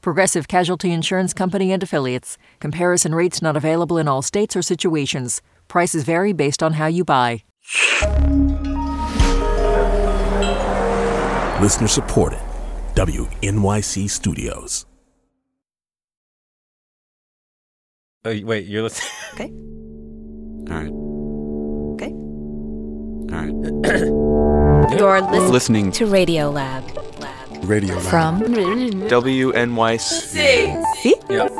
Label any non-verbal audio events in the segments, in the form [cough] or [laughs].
Progressive Casualty Insurance Company and Affiliates. Comparison rates not available in all states or situations. Prices vary based on how you buy. Listener supported. WNYC Studios. Oh, wait, you're listening. [laughs] Okay. All right. Okay. All right. [coughs] You're listening, Listening to Radiolab. Radiolab. From WNYC. See? Yep.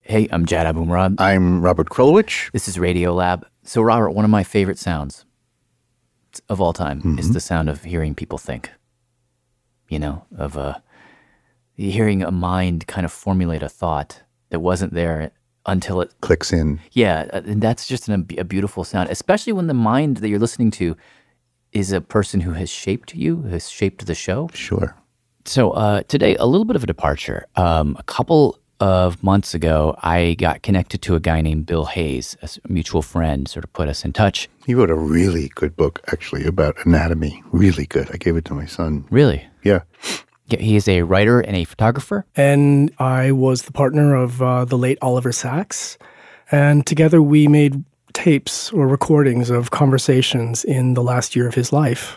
Hey, I'm Jad Abumrad. I'm Robert Krulwich. This is Radiolab. So, Robert, one of my favorite sounds of all time is the sound of hearing people think. You know, of uh, hearing a mind kind of formulate a thought that wasn't there until it. Clicks in. Yeah, and that's just an, a beautiful sound, especially when the mind that you're listening to is a person who has shaped you, who has shaped the show. Sure. So uh, today, a little bit of a departure. Um, a couple of months ago, I got connected to a guy named Bill Hayes, a mutual friend, sort of put us in touch. He wrote a really good book, actually, about anatomy. Really good. I gave it to my son. Really, Yeah. yeah, he is a writer and a photographer. and I was the partner of uh, the late Oliver Sacks. And together we made tapes or recordings of conversations in the last year of his life.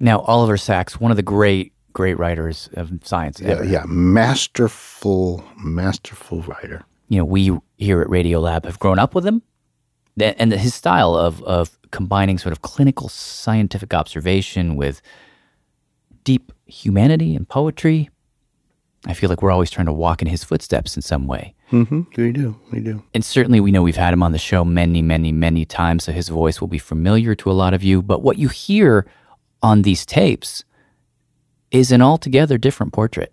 Now, Oliver Sacks, one of the great, great writers of science Yeah, ever. yeah. Masterful, masterful writer. You know, we here at Radiolab have grown up with him, and his style of of combining sort of clinical scientific observation with deep humanity and poetry. I feel like we're always trying to walk in his footsteps in some way. Mm-hmm. We do. We do. And certainly, we know we've had him on the show many, many, many times, so his voice will be familiar to a lot of you. But what you hear on these tapes is an altogether different portrait.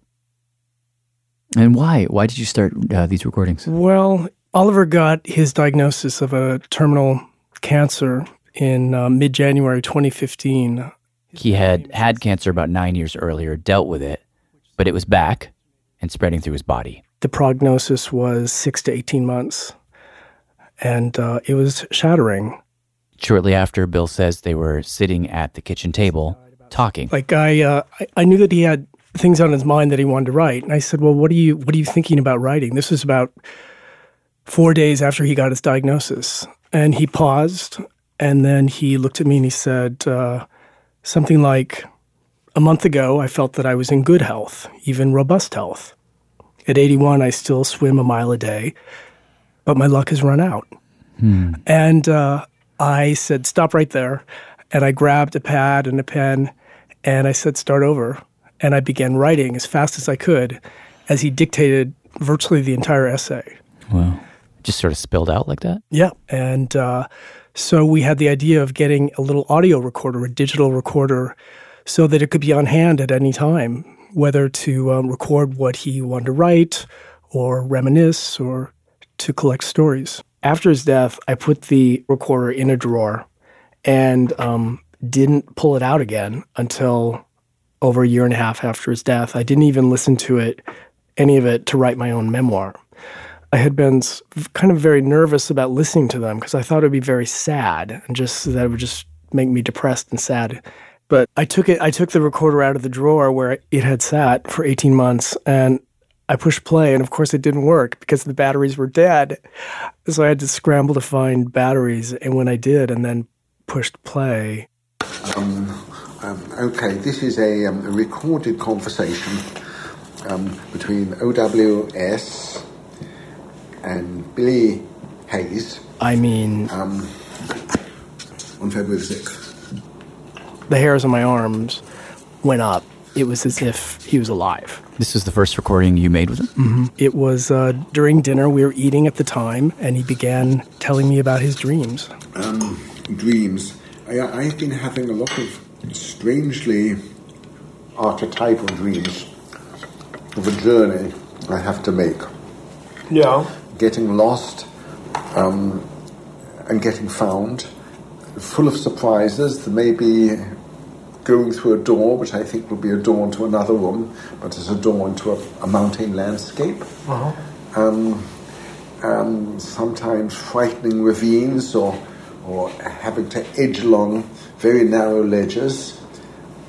And why? Why did you start uh, these recordings? Well, Oliver got his diagnosis of a terminal cancer in uh, mid January 2015. He had had cancer about nine years earlier, dealt with it, but it was back and spreading through his body. The prognosis was six to 18 months, and uh, it was shattering. Shortly after, Bill says they were sitting at the kitchen table talking. Like I, uh, I, I knew that he had things on his mind that he wanted to write, and I said, "Well, what are you, what are you thinking about writing?" This was about four days after he got his diagnosis, and he paused, and then he looked at me and he said uh, something like, "A month ago, I felt that I was in good health, even robust health. At 81, I still swim a mile a day, but my luck has run out." And uh, I said, "Stop right there," and I grabbed a pad and a pen, and I said, "Start over." And I began writing as fast as I could, as he dictated virtually the entire essay. Wow. Just sort of spilled out like that? Yeah. And uh, so we had the idea of getting a little audio recorder, a digital recorder, so that it could be on hand at any time, whether to um, record what he wanted to write or reminisce or to collect stories. After his death, I put the recorder in a drawer and um, didn't pull it out again until over a year and a half after his death. I didn't even listen to it, any of it, to write my own memoir. I had been kind of very nervous about listening to them because I thought it would be very sad and just that it would just make me depressed and sad. But I took it. I took the recorder out of the drawer where it had sat for 18 months, and I pushed play, and of course it didn't work because the batteries were dead. So I had to scramble to find batteries, and when I did, and then pushed play, Um, okay, this is a, um, a recorded conversation um, between OWS and Billy Hayes I mean, um, on February 6th. The hairs on my arms went up. It was as if he was alive. This is the first recording you made with him? It was uh, during dinner. We were eating at the time, and he began telling me about his dreams. Um, dreams. I, I've been having a lot of strangely archetypal dreams. of a journey I have to make. Yeah. Getting lost um, and getting found, full of surprises. There may be going through a door, which I think will be a door into another room, but it's a door into a, a mountain landscape. Uh-huh. Um, um, sometimes frightening ravines or, or having to edge along very narrow ledges,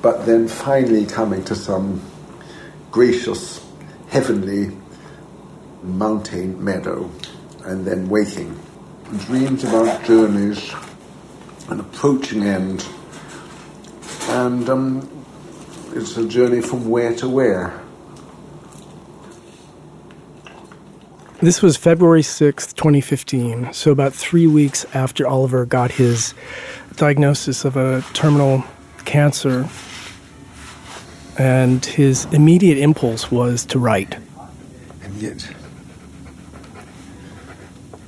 but then finally coming to some gracious, heavenly mountain meadow and then waking. Dreams about journeys, an approaching end, and um, it's a journey from where to where. This was February 6th, 2015, so about three weeks after Oliver got his diagnosis of a terminal cancer. And his immediate impulse was to write. And yet,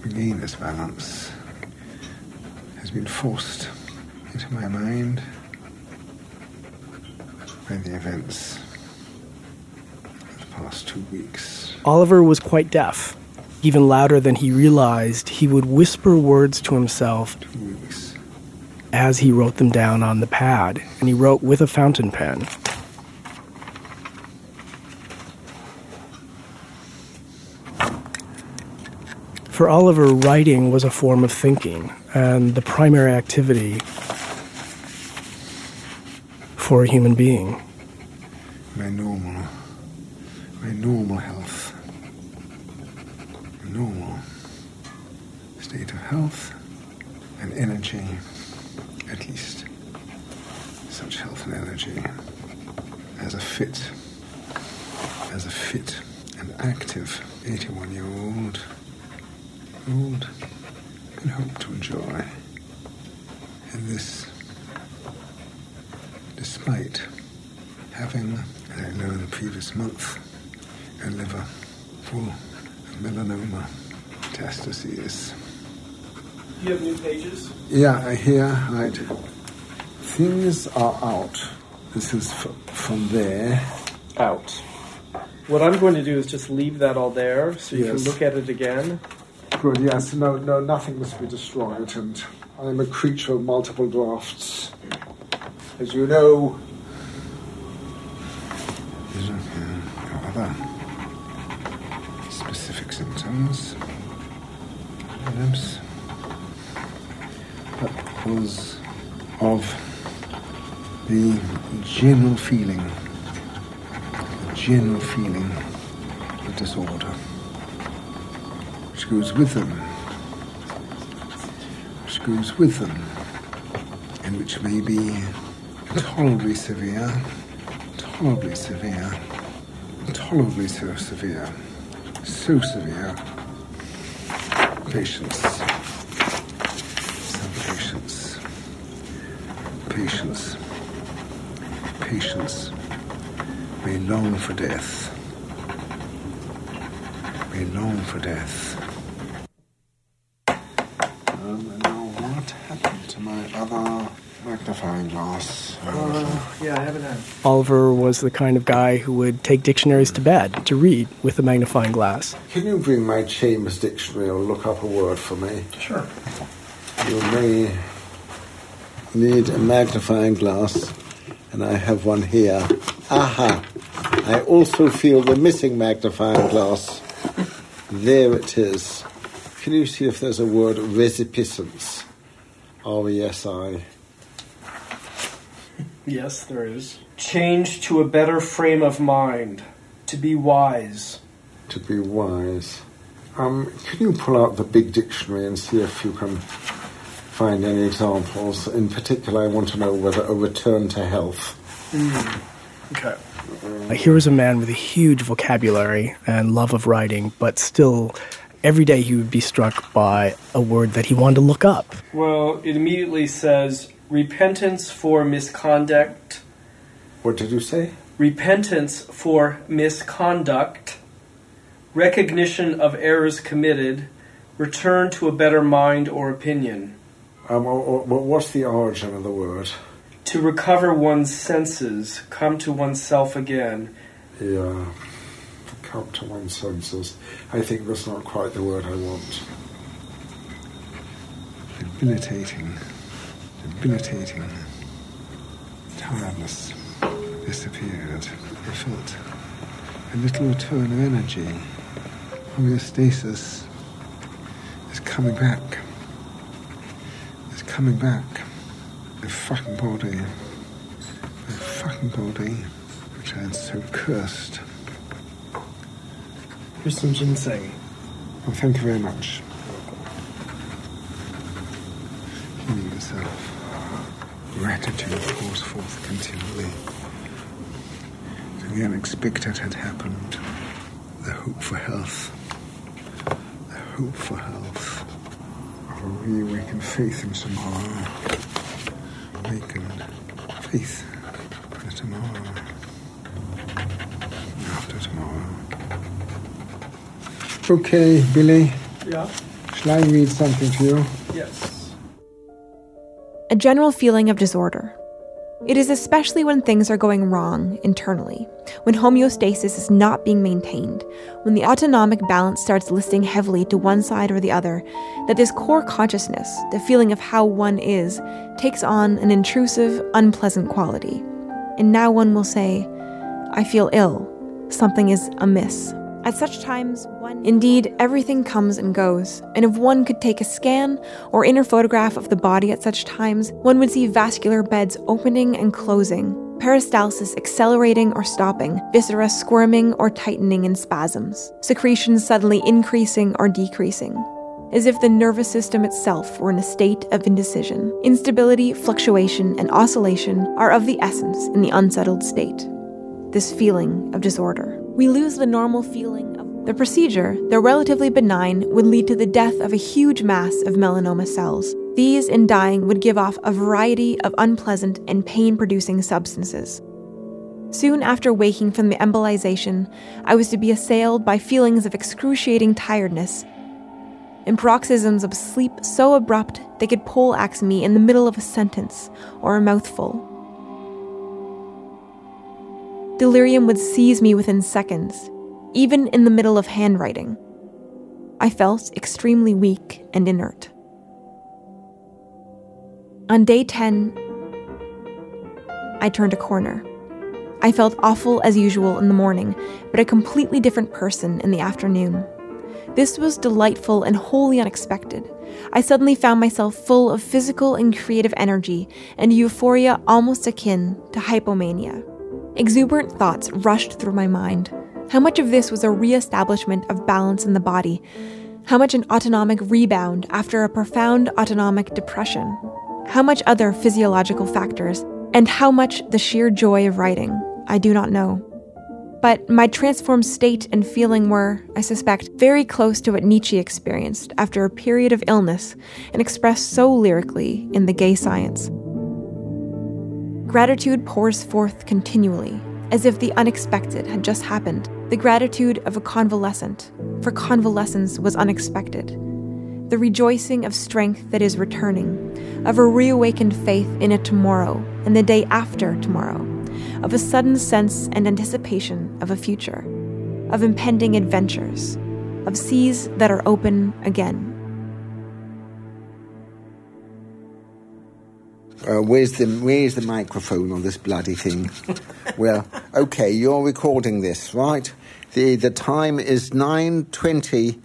again, this balance has been forced into my mind by the events of the past two weeks. Oliver was quite deaf. Even louder than he realized, he would whisper words to himself as he wrote them down on the pad, and he wrote with a fountain pen. For Oliver, writing was a form of thinking, and the primary activity for a human being. My normal, my normal health, my normal state of health and energy, at least such health and energy as a fit, as a fit and active 81 year old old can hope to enjoy. And this, despite having, as I learned the previous month, a liver full of melanoma metastases. You have new pages? Yeah, I hear, right. Things are out. This is f- from there. Out. What I'm going to do is just leave that all there so you Yes. can look at it again. Good, yes, no, no, nothing must be destroyed, and I'm a creature of multiple drafts. As you know, other specific symptoms. That was of the general feeling, the general feeling of disorder. Which goes with them, which goes with them, and which may be tolerably severe, tolerably severe, tolerably so severe, so severe. Patience, some patience, patience, patience. May long for death, may long for death. Um, and now what happened to my other magnifying glass? Uh, yeah, I haven't had. Oliver was the kind of guy who would take dictionaries to bed to read with a magnifying glass. Can you bring my Chambers dictionary or look up a word for me? Sure. You may need a magnifying glass, and I have one here. Aha! I also feel the missing magnifying glass. There it is. Can you see if there's a word resipiscence? R E S I. Yes, there is. Change to a better frame of mind. To be wise. To be wise. Um, can you pull out the big dictionary and see if you can find any examples? In particular, I want to know whether a return to health. Okay. Here was a man with a huge vocabulary and love of writing, but still, every day he would be struck by a word that he wanted to look up. Well, it immediately says repentance for misconduct, What did you say? repentance for misconduct, recognition of errors committed, return to a better mind or opinion, Um, or, or, or what's the origin of the word? to recover one's senses, come to oneself again. Yeah. come to one's senses. I think that's not quite the word I want. Debilitating, debilitating. Tiredness disappeared. I felt a little return of energy. Homeostasis is coming back. It's coming back. The fucking body. The fucking body, which I had so cursed. Here's some ginseng. Well, thank you very much. Healing yourself. Gratitude pours forth continually. The unexpected had happened. The hope for health. The hope for health. Of a reawakened faith in tomorrow. Awakened faith for tomorrow. After tomorrow. Okay, Billy. Yeah. Shall I read something to you? Yes. A general feeling of disorder. It is especially when things are going wrong internally, when homeostasis is not being maintained, when the autonomic balance starts listing heavily to one side or the other, that this core consciousness, the feeling of how one is, takes on an intrusive, unpleasant quality. And now one will say, I feel ill. Something is amiss. At such times, one. Indeed, everything comes and goes, and if one could take a scan or inner photograph of the body at such times, one would see vascular beds opening and closing, peristalsis accelerating or stopping, viscera squirming or tightening in spasms, secretions suddenly increasing or decreasing. As if the nervous system itself were in a state of indecision. Instability, fluctuation, and oscillation are of the essence in the unsettled state. This feeling of disorder we lose the normal feeling of the procedure, though relatively benign, would lead to the death of a huge mass of melanoma cells. These, in dying, would give off a variety of unpleasant and pain producing substances. Soon after waking from the embolization, I was to be assailed by feelings of excruciating tiredness and paroxysms of sleep so abrupt they could poleaxe me in the middle of a sentence or a mouthful. Delirium would seize me within seconds, even in the middle of handwriting. I felt extremely weak and inert. On day 10, I turned a corner. I felt awful as usual in the morning, but a completely different person in the afternoon. This was delightful and wholly unexpected. I suddenly found myself full of physical and creative energy and euphoria almost akin to hypomania. Exuberant thoughts rushed through my mind. How much of this was a re-establishment of balance in the body? How much an autonomic rebound after a profound autonomic depression? How much other physiological factors? And how much the sheer joy of writing? I do not know. But my transformed state and feeling were, I suspect, very close to what Nietzsche experienced after a period of illness and expressed so lyrically in The Gay Science. Gratitude pours forth continually, as if the unexpected had just happened. The gratitude of a convalescent, for convalescence was unexpected. The rejoicing of strength that is returning, of a reawakened faith in a tomorrow and the day after tomorrow, of a sudden sense and anticipation of a future, of impending adventures, of seas that are open again. Uh, where's the Where's the microphone on this bloody thing? [laughs] well, okay, you're recording this, right? the The time is nine twenty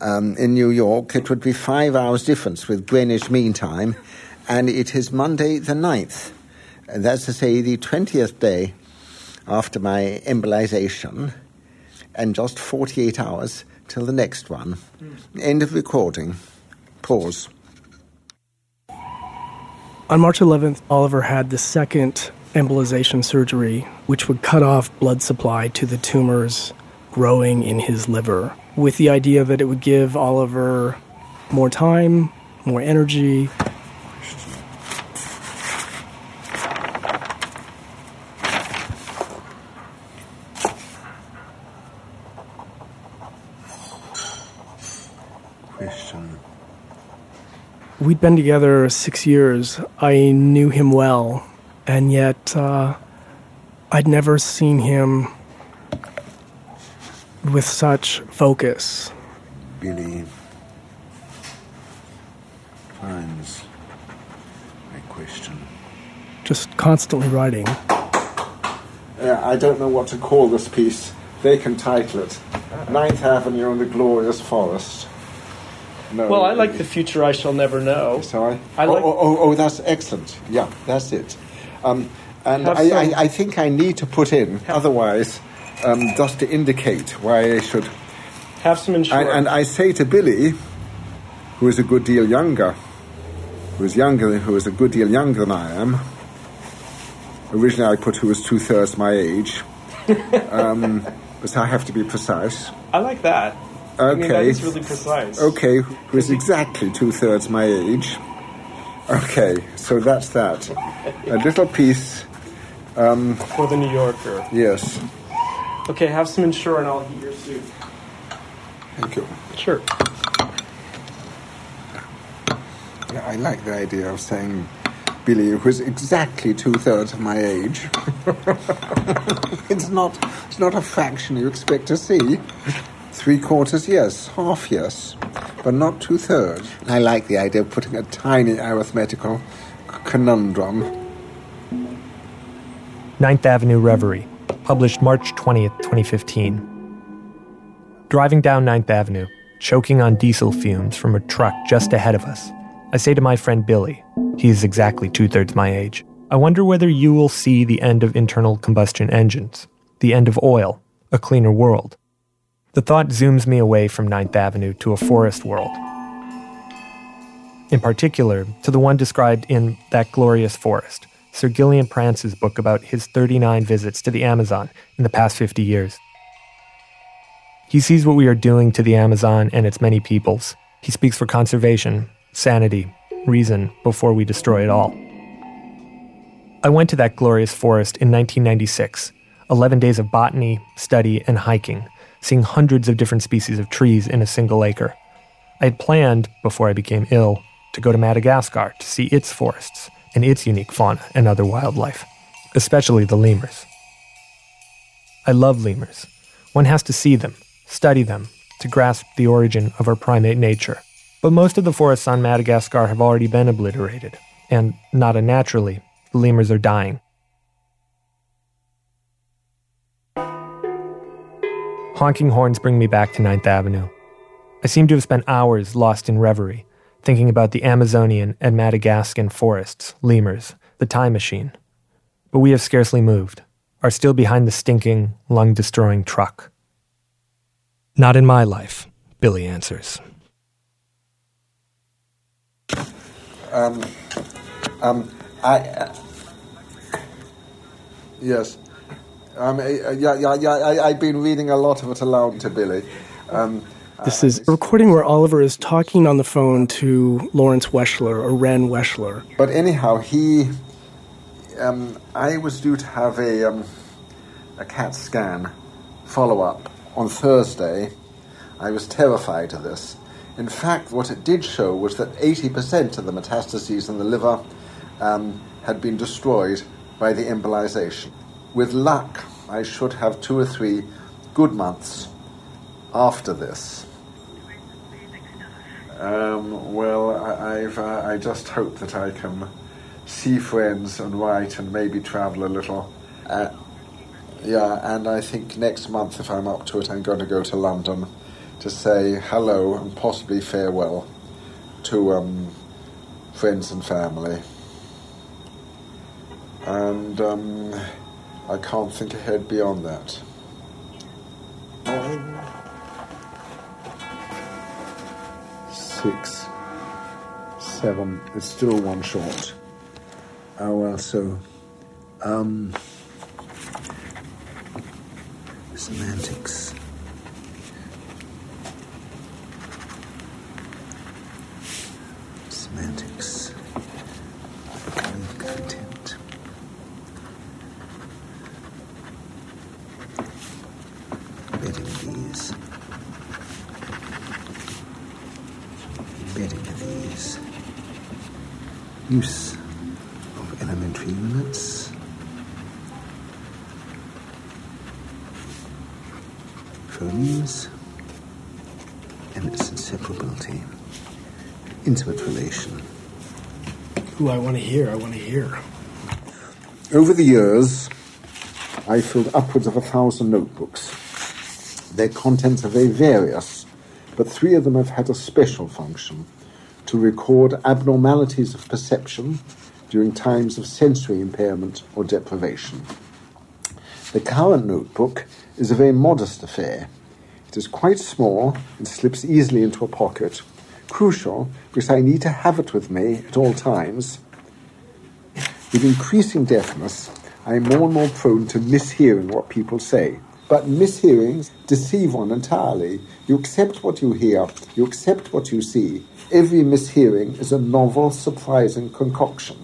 um, in New York. It would be five hours difference with Greenwich Mean Time, and it is Monday the 9th. And that's to say, the twentieth day after my embolization, and just forty eight hours till the next one. End of recording. Pause. On March 11th, Oliver had the second embolization surgery, which would cut off blood supply to the tumors growing in his liver, with the idea that it would give Oliver more time, more energy. Question. We'd been together six years. I knew him well, and yet uh, I'd never seen him with such focus? Billy finds a question. Just constantly writing. Uh, I don't know what to call this piece. They can title it Ninth Avenue and the Glorious Forest. No. Well, I like the future I shall never know. Sorry? I oh, like- oh, oh, oh, that's excellent. Yeah, that's it. Um, and I, I, I think I need to put in, otherwise, um, just to indicate why I should. Have some insurance. and I say to Billy, who is a good deal younger, who is younger, who is a good deal younger than I am. Originally, I put who was two thirds my age, [laughs] um, but I have to be precise. I like that. I mean, that Okay. is really precise. Okay, who is exactly two thirds my age. Okay, so that's that. A little piece, um, For the New Yorker. yes. Okay, have some insurance. I'll heat your soup. Thank you. Sure. Yeah, I like the idea of saying Billy, who is exactly two thirds of my age. [laughs] [laughs] it's not. It's not a fraction you expect to see. Three quarters, yes. Half, yes. But not two thirds. I like the idea of putting a tiny arithmetical conundrum. Ninth Avenue Reverie, published March 20th, 2015. Driving down Ninth Avenue, choking on diesel fumes from a truck just ahead of us, I say to my friend Billy, he is exactly two thirds my age, I wonder whether you will see the end of internal combustion engines, the end of oil, a cleaner world. The thought zooms me away from Ninth Avenue to a forest world. In particular, to the one described in That Glorious Forest, Sir Ghillean Prance's book about his 39 visits to the Amazon in the past 50 years. He sees what we are doing to the Amazon and its many peoples. He speaks for conservation, sanity, reason before we destroy it all. I went to that glorious forest in 1996, 11 days of botany, study, and hiking, seeing hundreds of different species of trees in a single acre. I had planned, before I became ill, to go to Madagascar to see its forests and its unique fauna and other wildlife, especially the lemurs. I love lemurs. One has to see them, study them, to grasp the origin of our primate nature. But most of the forests on Madagascar have already been obliterated, and, not unnaturally, the lemurs are dying. Honking horns bring me back to Ninth Avenue. I seem to have spent hours lost in reverie, thinking about the Amazonian and Madagascan forests, lemurs, the time machine. But we have scarcely moved, are still behind the stinking, lung destroying truck. Not in my life, Billy answers. Um, um, I. Uh, yes. Um, uh, yeah, yeah, yeah. I, I've been reading a lot of it aloud to Billy. Um, This is a recording where Oliver is talking on the phone to Lawrence Weschler or Ren Weschler. But anyhow, he. Um, I was due to have a um, a CAT scan follow up on Thursday. I was terrified of this. In fact, what it did show was that 80% of the metastases in the liver um, had been destroyed by the embolization. With luck, I should have two or three good months after this. Um, well, I, I've, uh, I just hope that I can see friends and write and maybe travel a little. Uh, yeah, and I think next month, if I'm up to it, I'm going to go to London to say hello and possibly farewell to um, friends and family. And um, I can't think ahead beyond that. Six, seven, it's still one short. Oh well, so, um. Semantics. Use of elementary units. Phone dreams and its inseparability, intimate relation. Ooh, I want to hear. I want to hear. Over the years, I filled upwards of a thousand notebooks. Their contents are very various, but three of them have had a special function to record abnormalities of perception during times of sensory impairment or deprivation. The current notebook is a very modest affair. It is quite small and slips easily into a pocket. Crucial because I need to have it with me at all times. With increasing deafness, I am more and more prone to mishearing what people say. But mishearings deceive one entirely. You accept what you hear, you accept what you see. Every mishearing is a novel, surprising concoction.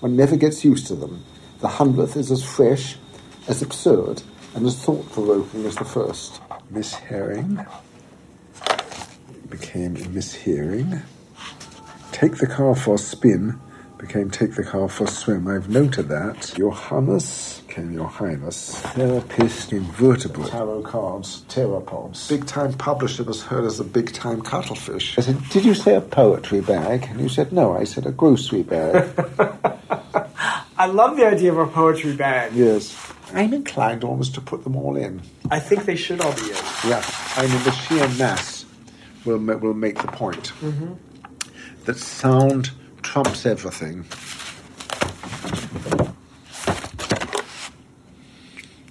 One never gets used to them. The hundredth is as fresh, as absurd, and as thought provoking as the first. Mishearing became mishearing. Take the car for a spin became take the car for a swim. I've noted that. Johannes came Your Highness. Therapist invertebrate. Tarot cards, pteropods. Big time publisher was heard as a big time cuttlefish. I said, Did you say a poetry bag? And you said, No, I said a grocery bag. [laughs] I love the idea of a poetry bag. yes. I'm inclined almost to put them all in. I think they should all be in. Yeah. I mean, the sheer mass will, will make the point. Mm-hmm. That sound trumps everything.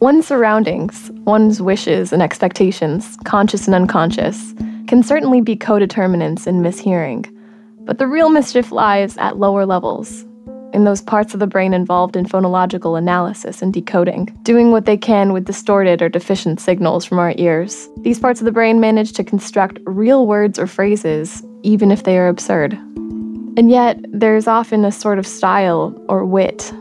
One's surroundings, one's wishes and expectations, conscious and unconscious, can certainly be co-determinants in mishearing. But the real mischief lies at lower levels, in those parts of the brain involved in phonological analysis and decoding, doing what they can with distorted or deficient signals from our ears. These parts of the brain manage to construct real words or phrases, even if they are absurd. And yet, there's often a sort of style or wit,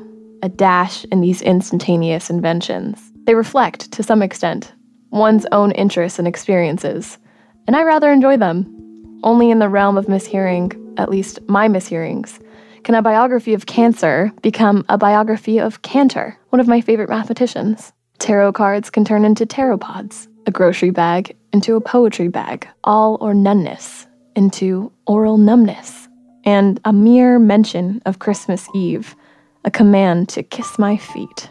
a dash in these instantaneous inventions. They reflect, to some extent, one's own interests and experiences, and I rather enjoy them. Only in the realm of mishearing, at least my mishearings, can a biography of cancer become a biography of Cantor, one of my favorite mathematicians. Tarot cards can turn into tarot pods, a grocery bag into a poetry bag, all or noneness into oral numbness, and a mere mention of Christmas Eve, a command to kiss my feet.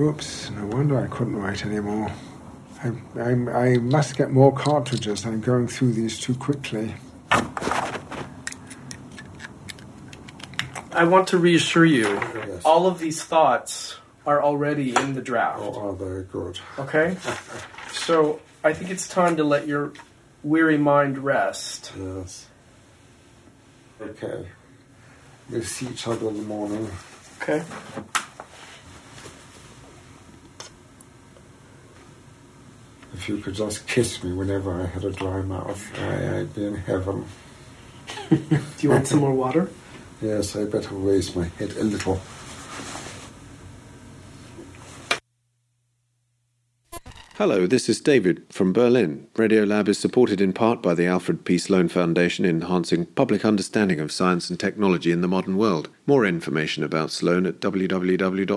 Oops, no wonder I couldn't write anymore. I, I, I must get more cartridges. I'm going through these too quickly. I want to reassure you, yes. all of these thoughts are already in the draft. Oh, very good. Okay? [laughs] So I think it's time to let your weary mind rest. Yes. Okay. We'll see each other in the morning. Okay. If you could just kiss me whenever I had a dry mouth, I, I'd be in heaven. [laughs] Do you want some more water? Yes, I better raise my head a little. Hello, this is David from Berlin. Radiolab is supported in part by the Alfred P. Sloan Foundation, enhancing public understanding of science and technology in the modern world. More information about Sloan at www.sloan.org.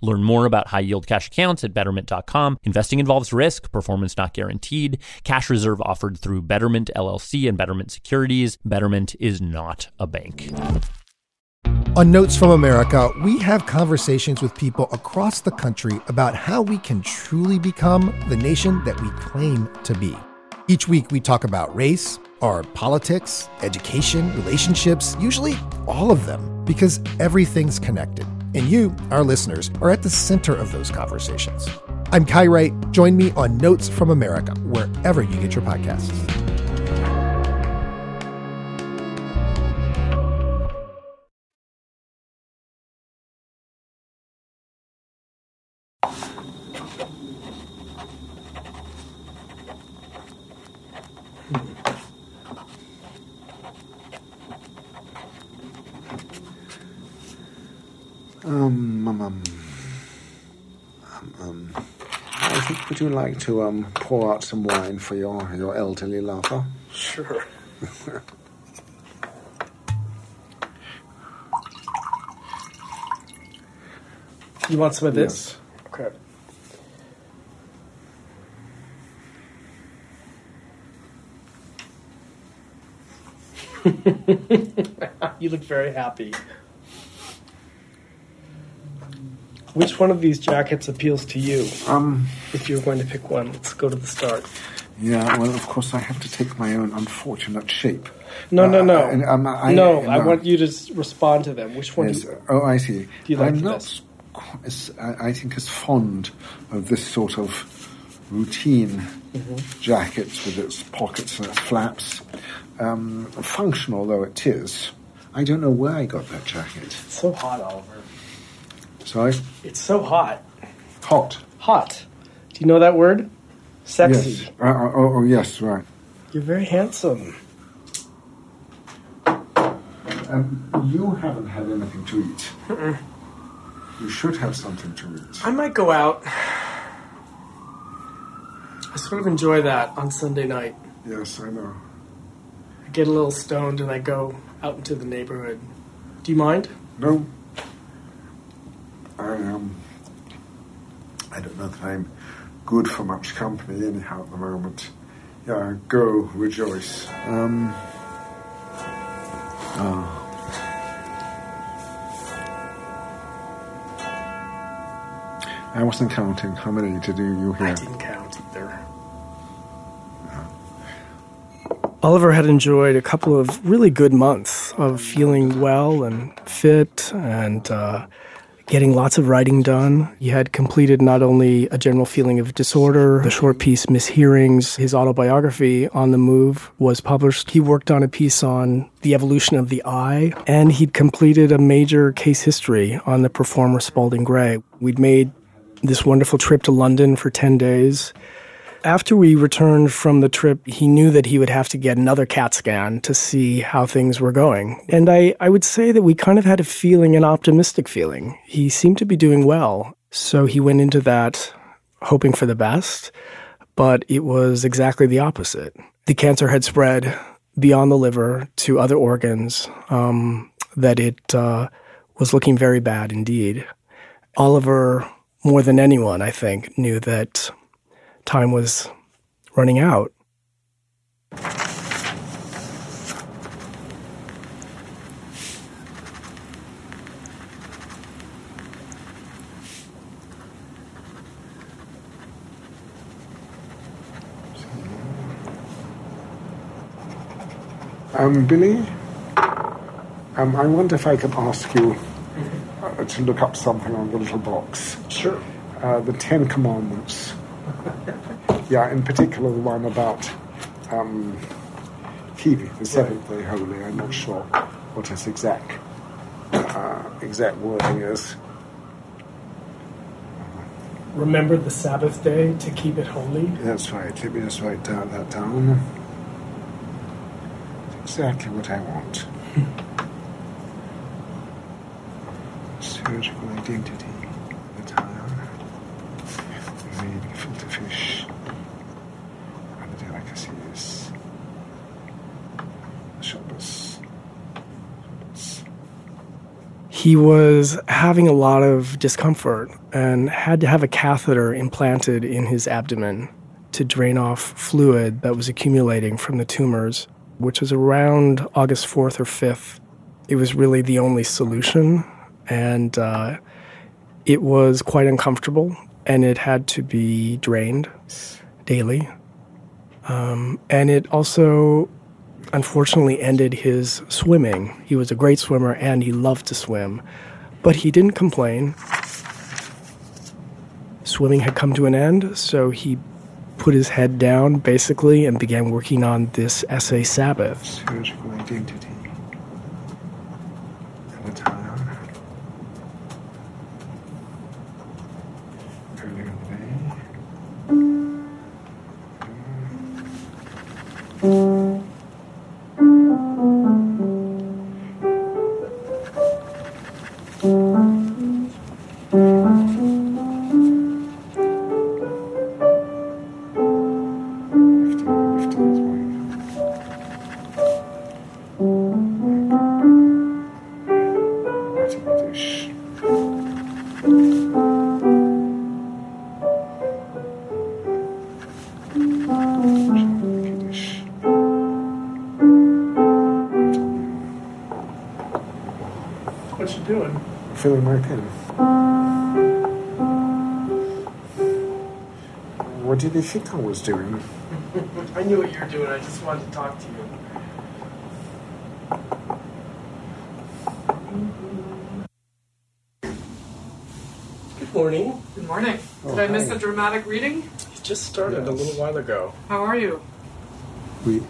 Learn more about high yield cash accounts at betterment.com. Investing involves risk, performance not guaranteed. Cash reserve offered through Betterment LLC and Betterment Securities. Betterment is not a bank. On Notes from America, we have conversations with people across the country about how we can truly become the nation that we claim to be. Each week, we talk about race, our politics, education, relationships, usually all of them, because everything's connected. And you, our listeners, are at the center of those conversations. I'm Kai Wright. Join me on Notes from America, wherever you get your podcasts. To um, pour out some wine for your, your elderly lover? Sure. You want some of this? Okay. [laughs] you look very happy. Which one of these jackets appeals to you? Um, if you're going to pick one, let's go to the start. Yeah, well, of course, I have to take my own unfortunate shape. No, no, Uh, no. and, um, I, no, I no. want you to respond to them. Which one? Yes. You, Oh, I see. do you like I'm not, as, I I think, as fond of this sort of routine Mhm. jacket with its pockets and its flaps. Um, functional though it is, I don't know where I got that jacket. It's so hot, Oliver. Sorry? It's so hot. Hot. Hot. Do you know that word? Sexy. Yes. Uh, uh, oh, oh, yes, right. You're very handsome. Um, you haven't had anything to eat. You should have something to eat. I might go out. I sort of enjoy that on Sunday night. Yes, I know. I get a little stoned and I go out into the neighborhood. Do you mind? No. I um I don't know that I'm good for much company anyhow at the moment. Yeah, go rejoice. Um oh. I wasn't counting how many to do you I didn't count either. Oliver had enjoyed a couple of really good months of feeling well and fit and uh, getting lots of writing done. He had completed not only a general feeling of disorder, the short piece Mishearings, his autobiography On the Move was published. He worked on a piece on the evolution of the eye, and he'd completed a major case history on the performer Spalding Gray. We'd made this wonderful trip to London for 10 days. After we returned from the trip, he knew that he would have to get another CAT scan to see how things were going. And I, I would say that we kind of had a feeling, an optimistic feeling. He seemed to be doing well. So he went into that hoping for the best, but it was exactly the opposite. The cancer had spread beyond the liver to other organs, um, that it uh, was looking very bad indeed. Oliver, more than anyone, I think, knew that time was running out. Um, Billy, um, I wonder if I can ask you uh, to look up something on the little box. Sure. Uh, the Ten Commandments. Yeah, in particular the one about um, keeping the seventh day holy. I'm not sure what its exact uh, exact wording is. Remember the Sabbath day to keep it holy. That's right. Let me just write down that down. It's exactly what I want. [laughs] Surgical identity. The town. Maybe filter fish. Other delicacies. Shabbos. He was having a lot of discomfort and had to have a catheter implanted in his abdomen to drain off fluid that was accumulating from the tumors, which was around August 4th or 5th. It was really the only solution, and uh, it was quite uncomfortable, and it had to be drained daily. Um, and it also unfortunately ended his swimming. He was a great swimmer and he loved to swim, but he didn't complain. Swimming had come to an end, so he put his head down basically and began working on this essay Sabbath. Identity. What did you think I was doing? [laughs] I knew what you were doing. I just wanted to talk to you. Good morning. Good morning. Oh, Did I miss hi. a dramatic reading? It just started a little while ago. How are you? Weak.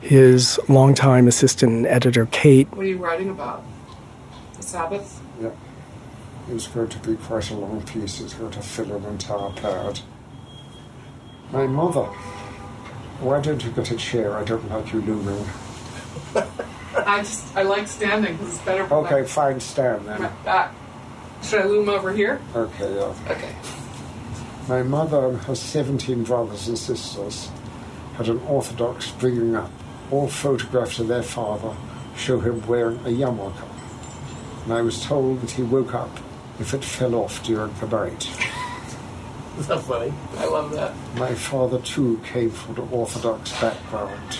His longtime assistant editor, Kate, What are you writing about? The Sabbath? Yeah. It's going to be quite a long piece. It's going to fill an entire pad. My mother. Why don't you get a chair? I don't like you looming. [laughs] I just I like standing because it's better for Okay, fine, stand then. my back. Should I loom over here? Okay, yeah. Okay. My mother and her 17 brothers and sisters had an Orthodox bringing up. All photographs of their father show him wearing a yarmulke. And I was told that he woke up if it fell off during the night. Is [laughs] that funny? I love that. My father too came from an Orthodox background,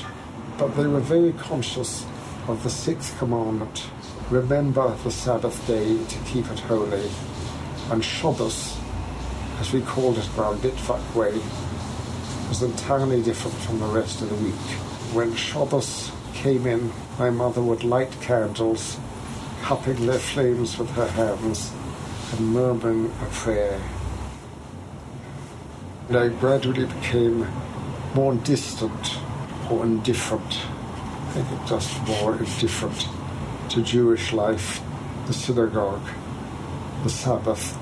but they were very conscious of the sixth commandment remember the Sabbath day to keep it holy. And Shabbos, as we called it around Litvak way, was entirely different from the rest of the week. When Shabbos came in, my mother would light candles, cupping their flames with her hands and murmuring a prayer. And I gradually became more distant or indifferent. I think just more indifferent to Jewish life, the synagogue, the Sabbath,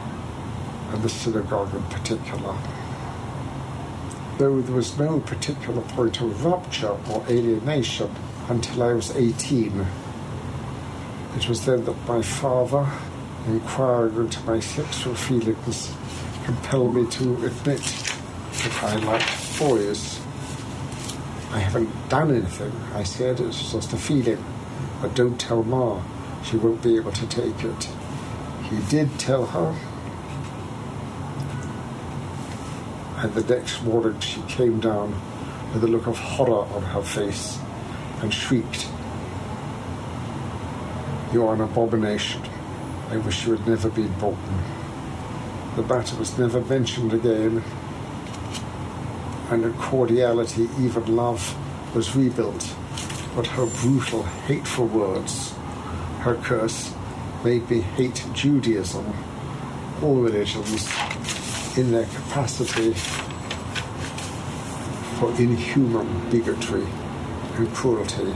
and the synagogue in particular. Though there was no particular point of rupture or alienation until I was 18. It was then that my father, inquiring into my sexual feelings, compelled me to admit that I liked boys. I haven't done anything, I said, it's just a feeling. But don't tell Ma, she won't be able to take it. He did tell her, and the next morning she came down with a look of horror on her face and shrieked, You are an abomination. I wish you had never been born. The matter was never mentioned again, and in cordiality, even love was rebuilt. But her brutal, hateful words, her curse, made me hate Judaism, all religions, in their capacity for inhuman bigotry and cruelty.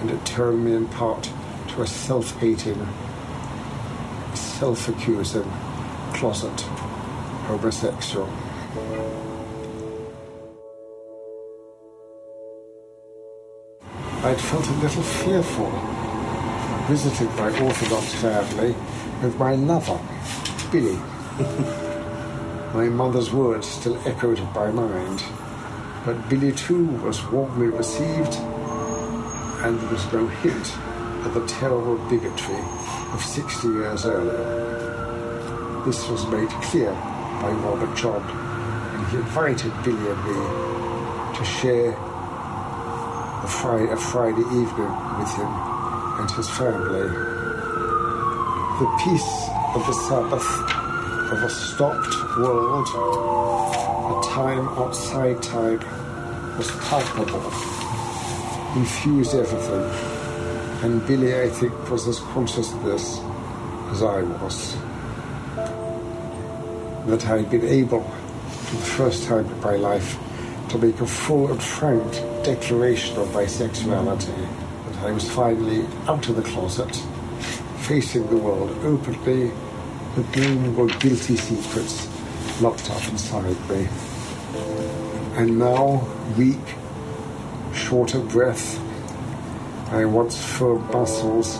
And it turned me in part to a self hating, self accusing, closet homosexual. I'd felt a little fearful visiting my Orthodox family with my lover, Billy. [laughs] my mother's words still echoed in my mind, but Billy too was warmly received, and there was no hint at the terrible bigotry of 60 years earlier. This was made clear by Robert John, and he invited Billy and me to share a Friday, a Friday evening with him and his family. The peace of the Sabbath, of a stopped world, a time outside time, was palpable, infused everything, and Billy, I think, was as conscious of this as I was. That I had been able, for the first time in my life, to make a full and frank declaration of my sexuality. That I was finally out of the closet, facing the world openly, with no guilty secrets locked up inside me. And now, weak, short of breath, my once firm muscles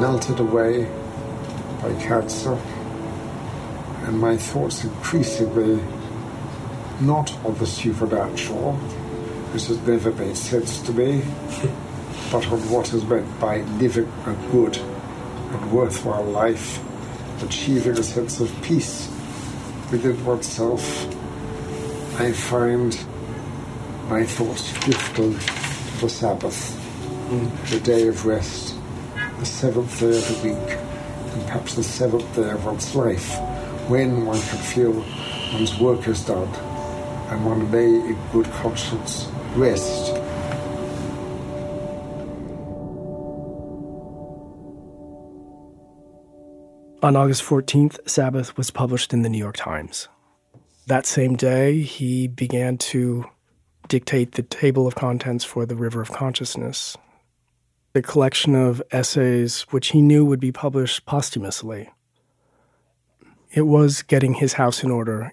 melted away by cancer, and my thoughts increasingly not on the supernatural, which has never made sense to me, [laughs] but on what is meant by living a good and worthwhile life, achieving a sense of peace within oneself. I find my thoughts drifting to the Sabbath. The day of rest, the seventh day of the week, and perhaps the seventh day of one's life, when one can feel one's work is done and one may in good conscience rest. On August 14th, Sabbath was published in the New York Times. That same day, he began to dictate the table of contents for The River of Consciousness, a collection of essays which he knew would be published posthumously. It was getting his house in order.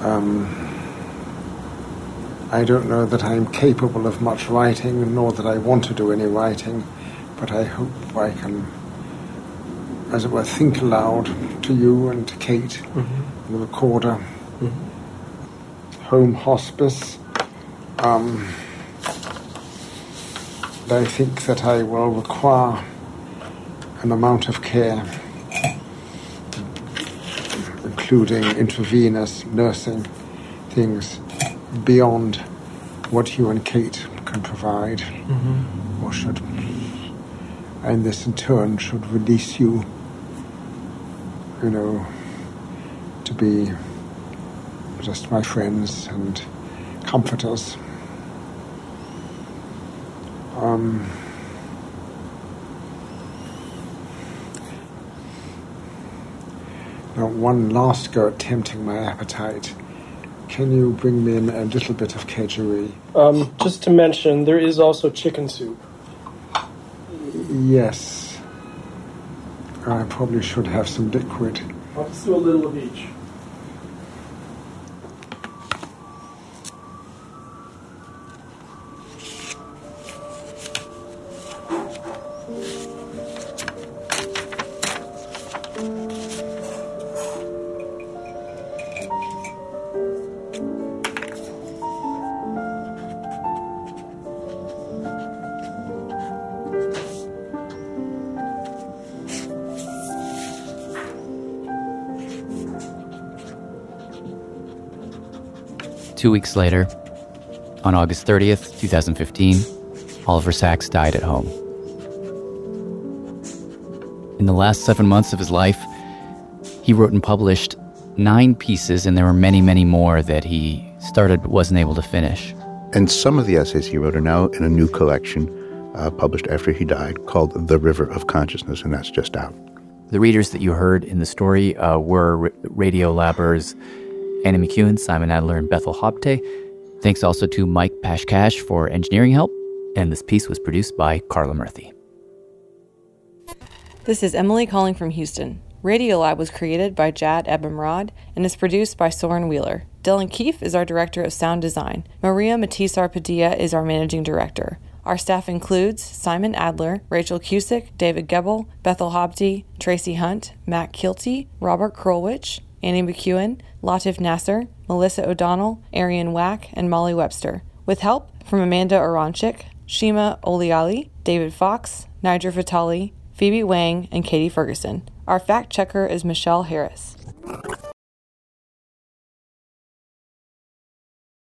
Um, I don't know that I'm capable of much writing, nor that I want to do any writing, but I hope I can as it were, think aloud to you and to Kate, mm-hmm. the recorder. Mm-hmm. Home hospice. Um, I think that I will require an amount of care, including intravenous nursing things beyond what you and Kate can provide, mm-hmm. or should. And this in turn should release you you know, to be just my friends and comforters. Um, now, one last go at tempting my appetite. Can you bring me in a little bit of kedgeree? Um, just to mention, there is also chicken soup. Yes. I probably should have some liquid. I'll just do a little of each. Two weeks later, on August 30th, 2015, Oliver Sacks died at home. In the last seven months of his life, he wrote and published nine pieces, and there were many, many more that he started but wasn't able to finish. And some of the essays he wrote are now in a new collection uh, published after he died called The River of Consciousness, and that's just out. The readers that you heard in the story uh, were Radio Annie McEwen, Simon Adler, and Bethel Habte. Thanks also to Mike Pashkash for engineering help. And this piece was produced by Carla Murphy. This is Emily calling from Houston. Radiolab was created by Jad Abumrad and is produced by Soren Wheeler. Dylan Keefe is our director of sound design. Maria Matasar Padilla is our managing director. Our staff includes Simon Adler, Rachel Cusick, David Gebel, Bethel Habte, Tracy Hunt, Matt Kilty, Robert Krulwich, Annie McEwen, Latif Nasser, Melissa O'Donnell, Arianne Wack, and Molly Webster, with help from Amanda Aronczyk, Shima Oliaee, David Fox, Nigar Fatali, Phoebe Wang, and Katie Ferguson. Our fact checker is Michelle Harris.